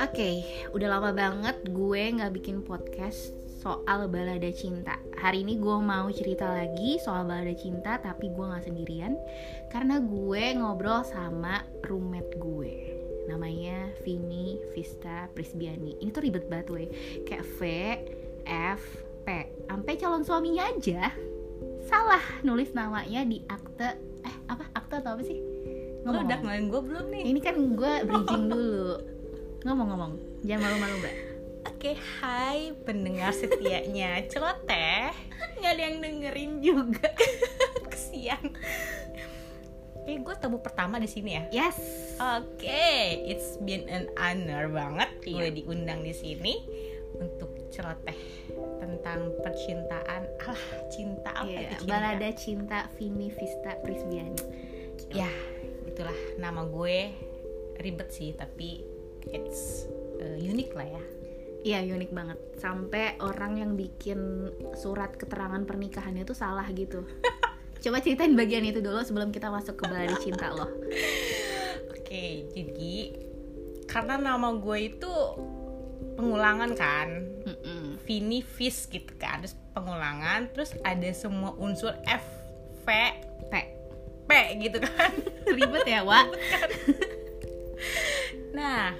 Oke, udah lama banget gue nggak bikin podcast soal balada cinta. Hari ini gue mau cerita lagi soal balada cinta, tapi gue nggak sendirian karena gue ngobrol sama roommate gue. Namanya Vini Vista Prisbiani. Ini tuh ribet banget gue, kayak V, F, P. Sampai calon suaminya aja salah nulis namanya di akte eh akte atau apa sih? Lo udah kenalin gue belum nih? Ini kan gue bridging dulu. Ngomong-ngomong, jangan malu-malu mbak. Oke, hai pendengar setianya Celoteh Nggak ada yang dengerin juga. Kesian Oke, gue tamu pertama di sini ya Yes. Oke, it's been an honor banget gue Iya. diundang di sini Untuk celoteh tentang percintaan Alah, cinta apa Iya, itu cinta? balada cinta Vini Vista Prisbiani. Ya, itulah nama gue Ribet sih, tapi it's uh, unik lah ya Iya unik banget. Sampai orang yang bikin surat keterangan pernikahannya itu salah gitu. Coba ceritain bagian itu dulu sebelum kita masuk ke balada cinta loh. Oke, jadi karena nama gue itu pengulangan kan. Vini Vis gitu kan, terus pengulangan, terus ada semua unsur F, V, P. Gitu kan. Ribet ya, Wak? Nah,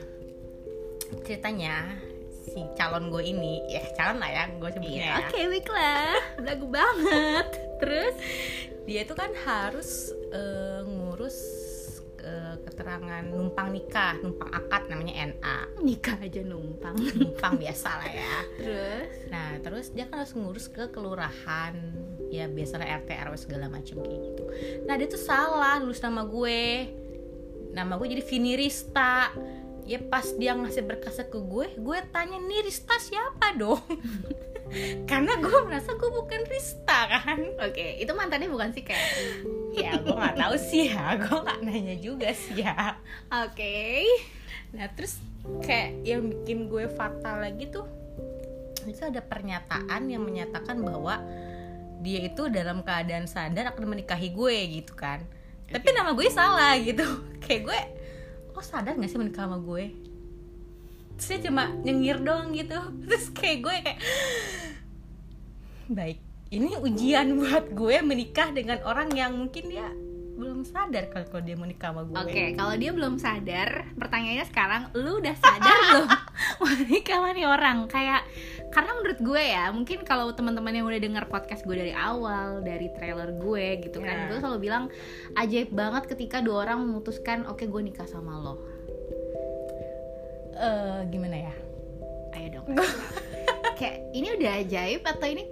ceritanya si calon gue ini, ya calon lah ya, gue sebutnya Iya, ya. oke week lah. Belagu banget. Terus Dia itu kan harus eh, ngurus keterangan numpang nikah, numpang akad namanya NA. nikah aja numpang. Numpang biasa lah ya. Terus Nah, terus dia kan harus ngurus ke kelurahan, ya biasalah RT RW segala macam kayak gitu. Nah, dia tuh salah nulis nama gue. Nama gue jadi Vini Rista. Ya pas dia ngasih berkasnya ke gue, gue tanya nih Rista siapa dong? Karena gue merasa gue bukan Rista kan. Oke, itu mantannya bukan sih kayak. Ya gue nggak tahu sih ya, gue nggak nanya juga sih ya. Oke. Nah terus kayak yang bikin gue fatal lagi tuh itu ada pernyataan yang menyatakan bahwa dia itu dalam keadaan sadar akan menikahi gue gitu kan. Tapi nama gue salah gitu. Kayak gue, lo sadar gak sih menikah sama gue? Terus dia cuma nyengir doang gitu. Terus kayak gue kayak baik. Ini ujian buat gue menikah dengan orang yang mungkin dia belum sadar kalau kalau dia mau nikah sama gue. Oke, kalau dia belum sadar, pertanyaannya sekarang, lu udah sadar belum mau nikah sama nih orang? Kayak karena menurut gue ya, mungkin kalau teman-teman yang udah denger podcast gue dari awal, dari trailer gue gitu kan, Ya. gue selalu bilang ajaib banget ketika dua orang memutuskan, oke gue nikah sama lo. Eh, gimana ya? Ayo dong. kayak ini udah ajaib atau ini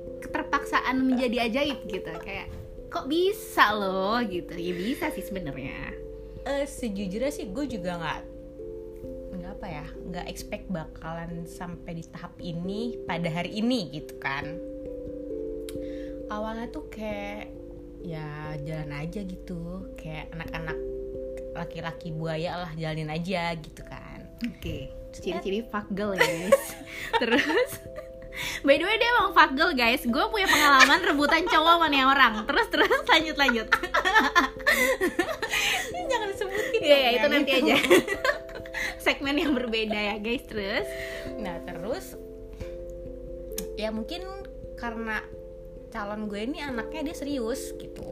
keterpaksaan menjadi ajaib gitu? Kayak kok bisa loh gitu? Ya bisa sih sebenarnya. Eh sejujurnya sih gue juga nggak nggak apa ya nggak expect bakalan sampai di tahap ini pada hari ini gitu kan awalnya tuh kayak ya jalan aja gitu kayak anak-anak laki-laki buaya lah jalanin aja gitu kan Oke, ciri-ciri fuck girl ya guys. Terus By the way dia emang fuck girl guys. Gue punya pengalaman rebutan cowok sama nih orang. Terus terus lanjut lanjut. Jangan disebutin Iya ya dong, itu yang nanti aja. Segmen yang berbeda ya guys. Terus? Nah terus ya mungkin karena calon gue ini anaknya dia serius gitu.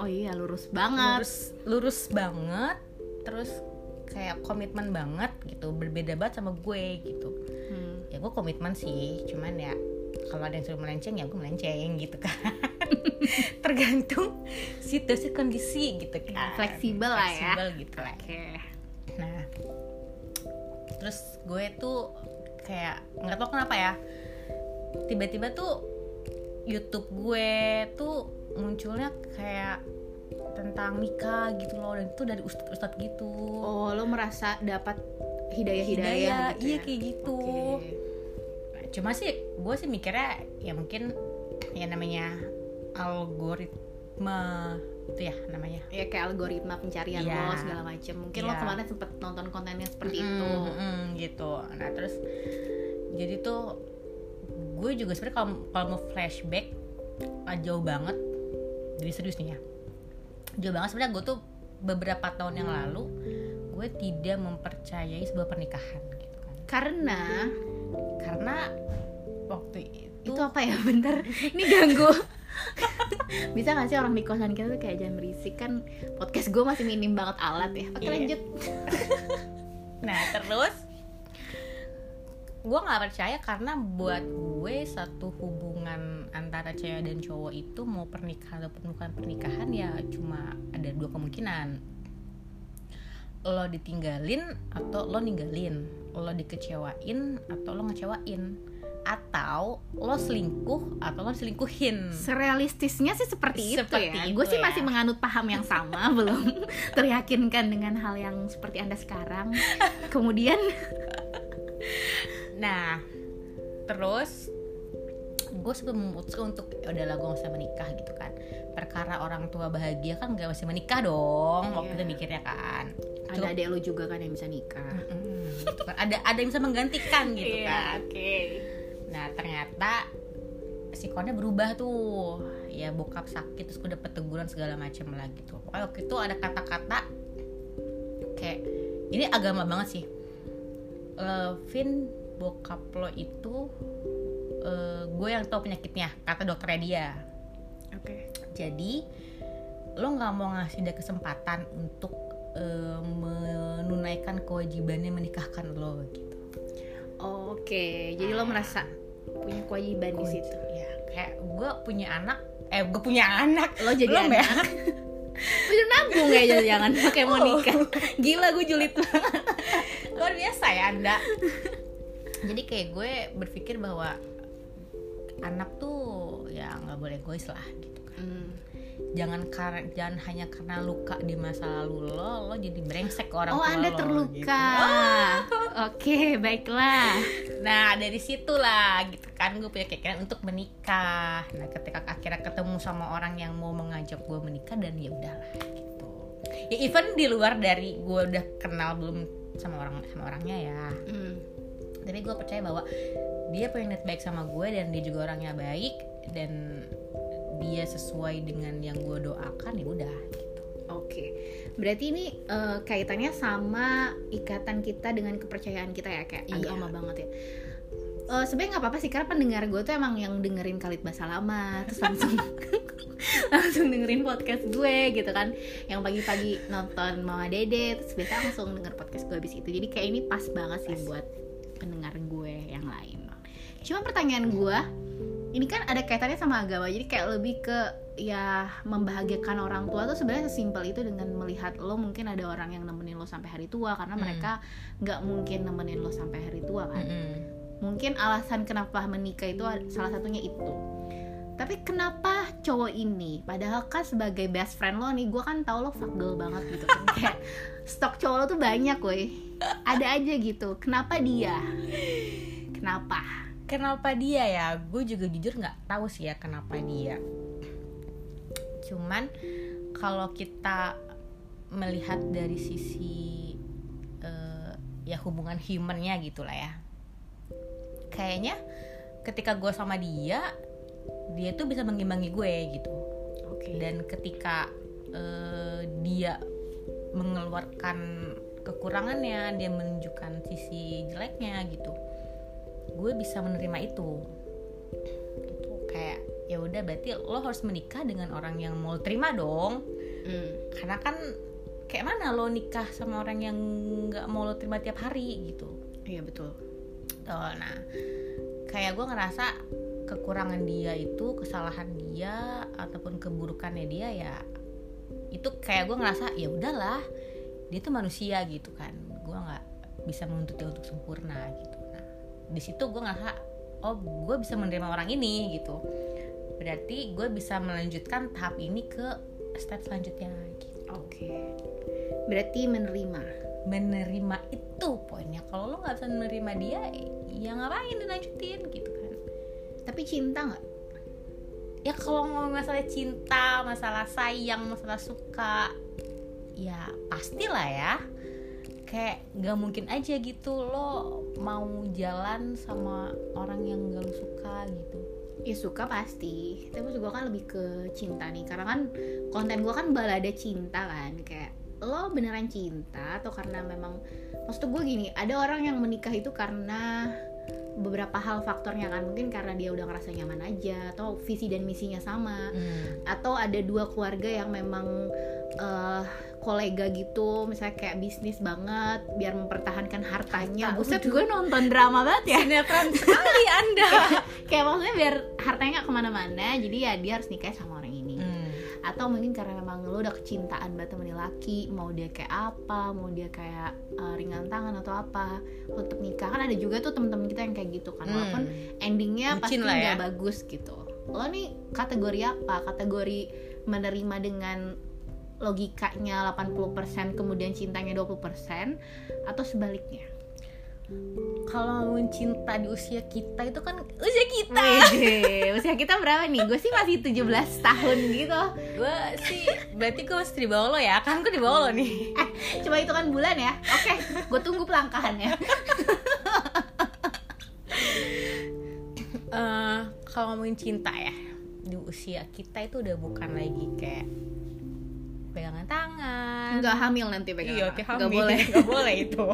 Oh iya lurus banget. Lurus lurus banget. Terus kayak komitmen banget gitu. Berbeda banget sama gue gitu. ya gue komitmen sih. Cuman ya kalau ada yang suruh melenceng ya gue melenceng gitu kan. Tergantung situasi kondisi gitu kan. Fleksibel lah ya. Fleksibel gitu lah. Nah terus gue tuh kayak nggak tahu kenapa ya tiba-tiba tuh YouTube gue tuh munculnya kayak tentang nikah gitu loh. Dan itu dari ustadz-ustadz gitu. Oh lo merasa dapat hidayah-hidayah gitu iya ya? kayak gitu. Oke. Cuma sih gue sih mikirnya ya mungkin ya namanya algoritma itu ya namanya. Ya kayak algoritma pencarian Iya. lo segala macem. Mungkin lo Iya. kemarin sempet nonton kontennya seperti Mm-mm, itu. mm-mm, gitu. Nah terus jadi tuh gue juga sebenarnya kalau kalau mau flashback ah, jauh banget. Jadi serius nih ya. Jauh banget sebenarnya gue tuh beberapa tahun yang lalu gue tidak mempercayai sebuah pernikahan gitu kan. Karena karena waktu itu, itu apa ya? Bentar. Ini ganggu. Bisa gak sih orang di kosan kita tuh kayak jangan berisik? Kan podcast gue masih minim banget alat ya. Oke Iya. lanjut. Nah terus? Gue nggak percaya karena buat gue satu hubungan antara cewek dan cowok itu mau pernikahan ataupun bukan pernikahan ya cuma ada dua kemungkinan lo ditinggalin atau lo ninggalin lo dikecewain atau lo ngecewain atau lo selingkuh atau lo selingkuhin Serealistisnya sih seperti, Seperti itu ya. itu Gue sih ya. masih menganut paham yang sama, belum teryakinkan dengan hal yang seperti anda sekarang. Kemudian, Nah, terus gue sebelum memutuskan untuk ya udahlah gue gak usah menikah gitu kan. Perkara orang tua bahagia kan gak masih menikah dong. Waktu Iya. itu mikirnya kan. Itu- ada lo juga kan yang bisa nikah. Mm, gitu kan. ada ada yang bisa menggantikan gitu kan. oke. Nah ternyata sikonnya berubah tuh. Ya bokap sakit terus gue dapet teguran segala macam lah gitu. Pokoknya waktu itu ada kata-kata kayak ini agama banget sih. Vin bokap lo itu eh, gue yang tahu penyakitnya kata dokternya dia. Oke. Jadi lo nggak mau ngasih dia kesempatan untuk eh, menunaikan kewajibannya menikahkan lo gitu. Oke, jadi lo merasa punya kewajiban di situ. ya kayak gue punya anak eh gue punya anak Lo jadi belum ya anak. Udah nabung ya jangan jangan pakai mau nikah. Gila gue julid banget. luar biasa ya anda jadi kayak gue berpikir bahwa anak tuh ya nggak boleh egois lah gitu. Jangan karena jangan hanya karena luka di masa lalu lo lo jadi brengsek ke orang Oh, tua Anda lo, terluka. gitu. Oke, baiklah. Nah dari situlah gitu kan gue punya keinginan untuk menikah. Nah ketika akhirnya ketemu sama orang yang mau mengajak gue menikah dan ya udahlah gitu. Ya even di luar dari gue udah kenal belum sama orang sama orangnya ya. Hmm. Tapi gue percaya bahwa dia punya niat baik sama gue dan dia juga orangnya baik dan dia sesuai dengan yang gue doakan ya udah gitu. Oke, berarti ini eh, kaitannya sama ikatan kita dengan kepercayaan kita ya, kayak Iya. agama banget ya. Eh, Sebenarnya nggak apa-apa sih, karena pendengar gue tuh emang yang dengerin Khalid Bahasa Lama, terus langsung langsung dengerin podcast gue gitu kan, yang pagi-pagi nonton Mama Dede, terus biasa langsung denger podcast gue habis itu. Jadi kayak ini pas banget sih buat pendengar gue yang lain. Cuma pertanyaan gue, ini kan ada kaitannya sama agama. Jadi kayak lebih ke ya membahagiakan orang tua tuh sebenarnya sesimpel itu dengan melihat lo mungkin ada orang yang nemenin lo sampai hari tua karena Hmm. mereka nggak mungkin nemenin lo sampai hari tua kan. Mm-mm. mungkin alasan kenapa menikah itu salah satunya itu. Tapi kenapa cowok ini padahal kan sebagai best friend lo nih gue kan tau lo fuck girl banget gitu kan. Kayak stok cowok lo tuh banyak woi. Ada aja gitu. Kenapa dia? Kenapa Kenapa dia ya? Gue juga jujur nggak tahu sih ya kenapa dia. Cuman kalau kita melihat dari sisi eh, ya hubungan humannya gitulah ya. Kayaknya ketika gue sama dia, dia tuh bisa mengimbangi gue gitu. oke Dan ketika eh, dia mengeluarkan kekurangannya, dia menunjukkan sisi jeleknya gitu gue bisa menerima itu. Gitu kayak ya udah berarti lo harus menikah dengan orang yang mau terima dong. Hmm. karena kan kayak mana lo nikah sama orang yang nggak mau lo terima tiap hari gitu. Iya betul. Tuh, nah kayak gue ngerasa kekurangan dia itu kesalahan dia ataupun keburukannya dia ya itu kayak gue ngerasa ya udahlah dia tuh manusia gitu kan. Gue nggak bisa menuntut dia untuk sempurna gitu di situ gue ngerasa oh gue bisa menerima orang ini gitu berarti gue bisa melanjutkan tahap ini ke step selanjutnya gitu Oke. Berarti menerima. menerima itu poinnya kalau lo nggak bisa menerima dia ya ngapain dilanjutin gitu kan Tapi cinta nggak? ya kalau ngomong masalah cinta masalah sayang masalah suka ya pastilah ya kayak gak mungkin aja gitu lo mau jalan sama orang yang gak lo suka gitu Ya suka pasti. Tapi gue kan lebih ke cinta nih. Karena kan konten gue kan balada cinta kan. Kayak lo beneran cinta atau karena memang maksud gue gini ada orang yang menikah itu karena beberapa hal faktornya kan. Mungkin karena dia udah ngerasa nyaman aja atau visi dan misinya sama. Hmm. atau ada dua keluarga yang memang eh, kolega gitu misalnya kayak bisnis banget biar mempertahankan hartanya. Harta, buset gue nonton drama banget ya. Sinetron sekali anda. Kayak maksudnya biar hartanya nggak ke mana-mana jadi ya dia harus nikah sama orang ini. Hmm. Atau mungkin karena memang lo udah kecintaan banget sama nih laki mau dia kayak apa mau dia kayak uh, ringan tangan atau apa lo tetap nikah kan ada juga tuh temen-temen kita yang kayak gitu kan walaupun Hmm. endingnya pasti Bucin lah nggak ya. bagus gitu lo nih kategori apa kategori menerima dengan logikanya 80% kemudian cintanya 20% atau sebaliknya kalau ngomongin cinta di usia kita itu kan usia kita. Wih, usia kita berapa nih? Gue sih masih 17 tahun gitu. Gue sih berarti gue masih di bawah lo ya? Kan gue di bawah lo nih. Eh, coba hitungan bulan ya? Oke, gue tunggu pelangkahannya Eh, kalau ngomongin cinta ya di usia kita itu udah bukan lagi kayak pegangan tangan. Enggak hamil nanti pegang iya Nggak hamil. boleh. Nggak boleh itu.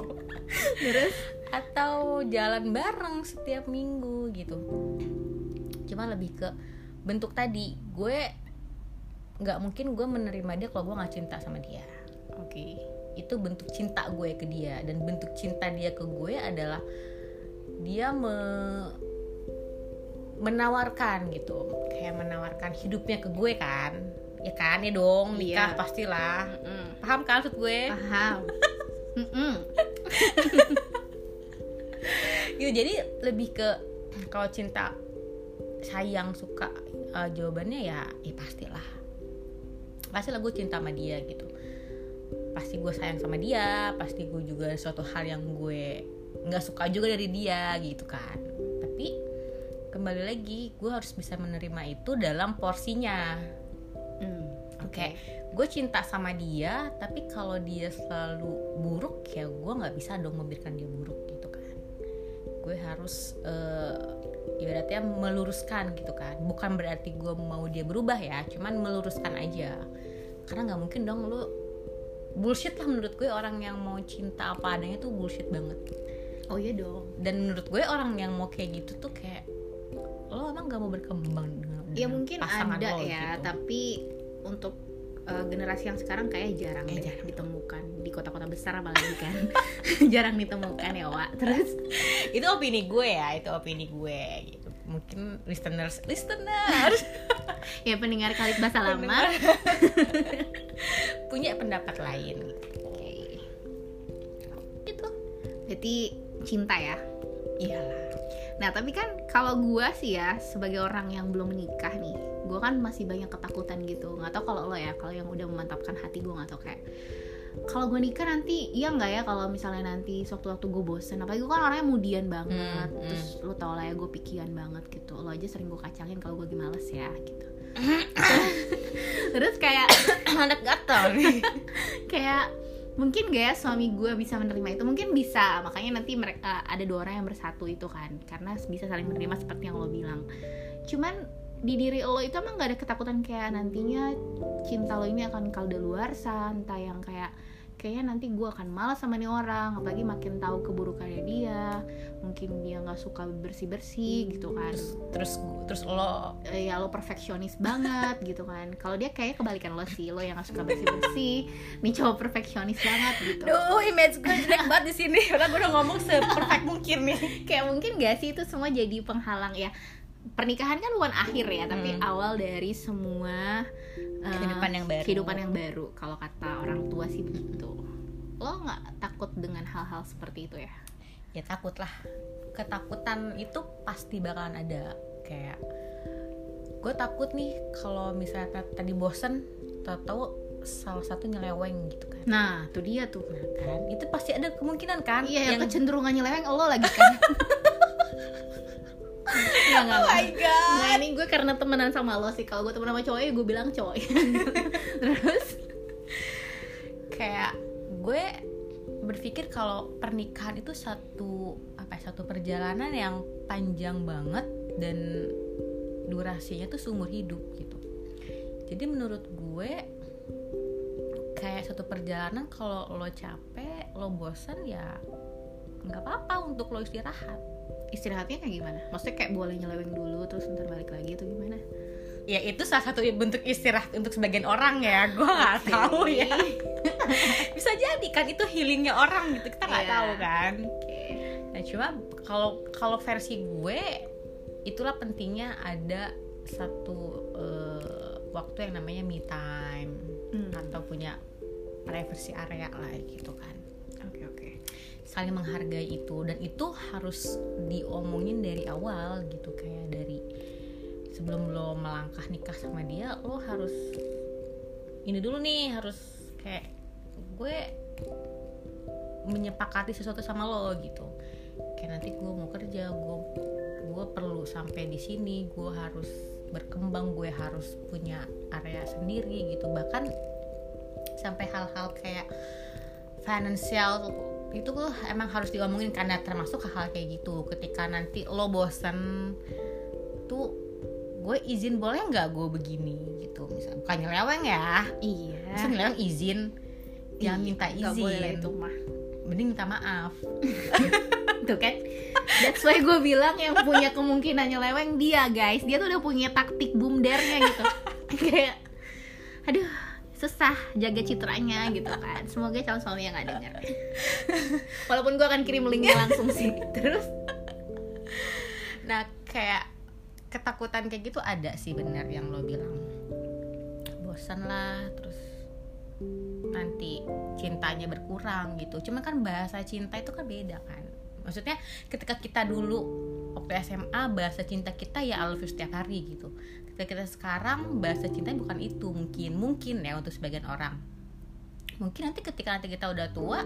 Terus? Atau jalan bareng setiap minggu gitu. Cuma lebih ke bentuk tadi gue nggak mungkin gue menerima dia kalau gue nggak cinta sama dia. Oke. Itu bentuk cinta gue ke dia dan bentuk cinta dia ke gue adalah dia me- menawarkan gitu. Kayak menawarkan hidupnya ke gue kan. Ya kan ya dong nikah Iya. pastilah. Mm-mm. paham kan maksud gue? Paham. Mm-mm. gitu. Jadi lebih ke kalau cinta sayang suka eh, jawabannya ya ya pastilah. Pastilah gue cinta sama dia gitu. Pasti gue sayang sama dia pasti gue juga ada suatu hal yang gue nggak suka juga dari dia gitu kan. Tapi kembali lagi gue harus bisa menerima itu dalam porsinya. Mm, oke gue cinta sama dia tapi kalau dia selalu buruk ya gue nggak bisa dong membiarkan dia buruk gue harus eh, ibaratnya meluruskan gitu kan. Bukan berarti gue mau dia berubah ya cuman meluruskan aja. Karena nggak mungkin dong lu bullshit lah menurut gue orang yang mau cinta apa adanya tuh bullshit banget. Oh iya dong. Dan menurut gue orang yang mau kayak gitu tuh kayak lo emang gak mau berkembang dengan, Ya mungkin ada lo ya gitu. Tapi untuk uh, generasi yang sekarang kayak jarang Eh, deh jarang. ditemukan Di kota-kota besar apalagi kan. Jarang ditemukan ya Wak. Terus? Itu opini gue ya itu opini gue gitu. Mungkin listeners listeners. Ya pendengar kali bahasa lama. Punya pendapat lain. Oke. Gitu. Berarti cinta ya. iyalah Nah, tapi kan kalau gua sih ya sebagai orang yang belum menikah nih, gua kan masih banyak ketakutan gitu. Nggak tahu kalau lo ya, kalau yang udah memantapkan hati gua nggak tahu kayak kalau gue nikah nanti iya nggak ya kalau misalnya nanti sewaktu-waktu gue bosen? Apalagi gue kan orangnya mudian banget. Hmm, terus lo tau lah ya gue pikiran banget gitu. Lo aja sering gue kacangin kalau gue lagi males ya gitu. Terus kayak anak gatal nih. kayak mungkin gak ya suami gue bisa menerima itu? Mungkin bisa. Makanya nanti mereka ada dua orang yang bersatu itu kan. Karena bisa saling menerima seperti yang lo bilang. Cuman di diri lo itu emang gak ada ketakutan kayak nantinya cinta lo ini akan kadaluarsa entah yang kayak kayaknya nanti gue akan malas sama nih orang apalagi makin tahu keburukannya dia mungkin dia nggak suka bersih bersih gitu kan. Terus terus lo. Eh, ya lo perfeksionis banget gitu kan. Kalau dia kayak kebalikan lo sih lo yang gak suka bersih bersih nih cowok perfeksionis banget gitu. Duh, image gue jelek banget di sini. Padahal gue udah ngomong seperfect mungkin nih. kayak mungkin gak sih itu semua jadi penghalang ya pernikahan kan bukan akhir ya tapi Hmm. awal dari semua eh, Kehidupan yang baru. kehidupan yang baru kalau kata orang tua sih begitu lo nggak takut dengan hal-hal seperti itu ya Ya takut lah. Ketakutan itu pasti bakalan ada. Kayak gue takut nih kalau misalnya tadi bosen, tahu salah satu nyeleweng gitu kan. nah tuh dia tuh Nah, kan itu pasti ada kemungkinan kan iya yang, yang kecenderungannya leweng lo lagi kan Nggak, nggak, Oh my god. Nah ini gue karena temenan sama lo sih. Kalau gue temen sama cowok ya gue bilang cowok. Terus? Kayak gue berpikir kalau pernikahan itu satu apa ya, satu perjalanan yang panjang banget dan durasinya tuh seumur hidup gitu. Jadi menurut gue kayak kayak satu perjalanan kalau lo capek lo bosen ya nggak apa-apa untuk lo istirahat istirahatnya kayak gimana maksudnya kayak boleh nyeleweng dulu terus ntar balik lagi atau gimana ya itu salah satu bentuk istirahat untuk sebagian orang ya gue nggak Oke. tahu ya bisa jadi kan itu healingnya orang gitu kita nggak Iya. tahu kan nah cuma kalau kalau versi gue itulah pentingnya ada satu eh, waktu yang namanya me time Hmm. atau punya privacy area lah gitu kan saling menghargai itu. Dan itu harus diomongin dari awal gitu. Kayak dari sebelum lo melangkah nikah sama dia lo harus ini dulu nih harus kayak gue menyepakati sesuatu sama lo gitu. Kayak nanti gue mau kerja gue gue perlu sampai di sini gue harus berkembang gue harus punya area sendiri gitu. Bahkan sampai hal-hal kayak finansial itu tuh emang harus diomongin karena termasuk hal-hal kayak gitu. Ketika nanti lo bosen tuh gue izin boleh nggak gue begini gitu? Misalnya bukan nyeleweng ya. Iya. Maksudnya nyeleweng izin. Jangan Iya, minta nggak boleh lah izin itu mah. Mending minta maaf. Tuh kan? That's why gue bilang yang punya kemungkinan nyeleweng dia guys. Dia tuh udah punya taktik bumdernya gitu. Kayak aduh susah jaga citranya gitu kan. Semoga calon suami yang nggak denger walaupun gue akan kirim linknya langsung sih. Terus? Nah kayak ketakutan kayak gitu ada sih benar yang lo bilang. Bosan lah terus nanti cintanya berkurang gitu. Cuma kan bahasa cinta itu kan beda kan. Maksudnya ketika kita dulu waktu SMA bahasa cinta kita ya you setiap hari gitu. Ketika kita sekarang bahasa cinta bukan itu. Mungkin mungkin ya untuk sebagian orang. Mungkin nanti ketika nanti kita udah tua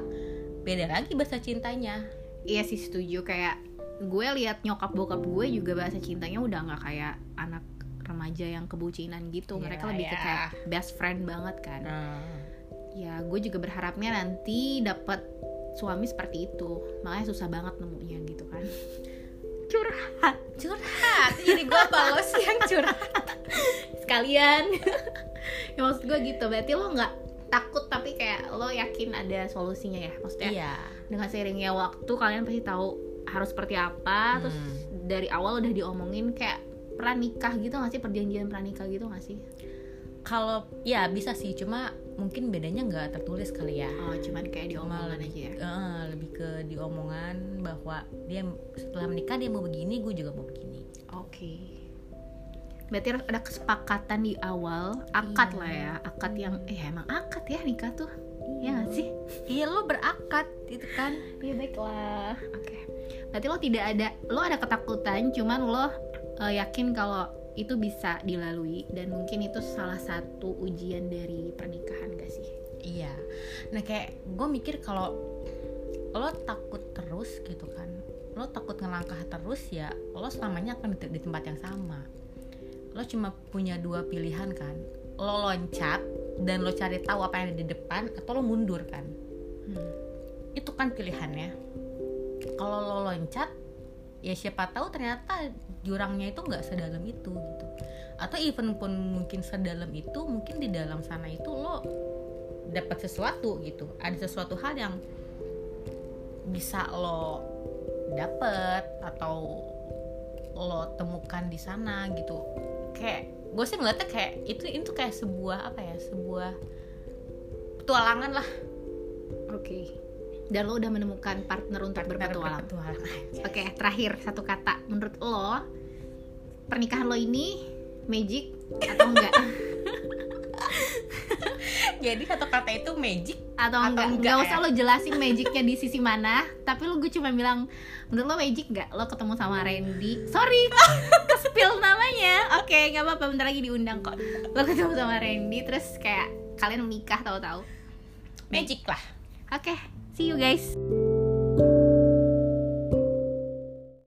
beda lagi bahasa cintanya. Iya sih setuju. Kayak gue lihat nyokap bokap gue juga bahasa cintanya udah nggak kayak anak remaja yang kebucinan gitu. Mereka Iya, lebih ke ya. kayak best friend banget kan. Nah, ya gue juga berharapnya nanti dapat suami seperti itu. Makanya susah banget nemunya gitu kan. Curhat. Curhat? Jadi gue balas yang curhat. Sekalian. Ya maksud gue gitu. Berarti lo nggak takut tapi kayak lo yakin ada solusinya ya? Maksudnya iya. dengan seiringnya waktu kalian pasti tahu harus seperti apa. Terus Hmm. dari awal udah diomongin kayak pranikah gitu nggak sih? Perjanjian pranikah gitu nggak sih? Kalau ya bisa sih cuma mungkin bedanya nggak tertulis kali ya. Oh cuman kayak diomongan aja ya? eh, lebih ke diomongan bahwa dia setelah menikah dia mau begini gue juga mau begini. Oke berarti harus ada kesepakatan di awal akad Iya. lah ya akad yang eh emang akad ya nikah tuh Iya nggak sih iya lo berakad itu kan Iya baiklah. Oke. Berarti lo tidak ada lo ada ketakutan, cuman lo eh, yakin kalau itu bisa dilalui dan mungkin itu salah satu ujian dari pernikahan gak sih? iya nah kayak gue mikir kalau lo takut terus gitu kan lo takut ngelangkah terus ya lo selamanya akan di, di tempat yang sama lo cuma punya dua pilihan kan. Lo loncat dan lo cari tahu apa yang ada di depan atau lo mundur kan. Hmm. itu kan pilihannya. Kalau lo loncat ya siapa tahu ternyata jurangnya itu nggak sedalam itu gitu. Atau even pun mungkin sedalam itu mungkin di dalam sana itu lo dapat sesuatu gitu. Ada sesuatu hal yang bisa lo dapet atau lo temukan di sana gitu kayak gue sih ngeliatnya kayak itu itu kayak sebuah apa ya sebuah petualangan lah Oke. Dan lo udah menemukan partner untuk berpetualang. berpetualang aja. Oke, terakhir satu kata. Menurut lo pernikahan lo ini magic atau enggak? jadi satu kata itu magic atau, Atau enggak? enggak Enggak usah ya? lo jelasin magicnya di sisi mana, tapi lo gue cuma bilang menurut lo magic nggak? Lo ketemu sama Randy, sorry, ke-spill namanya. Oke, nggak apa-apa, bentar lagi diundang kok. Lo ketemu sama Randy, terus kayak kalian menikah tahu-tahu. magic lah Oke, see you guys.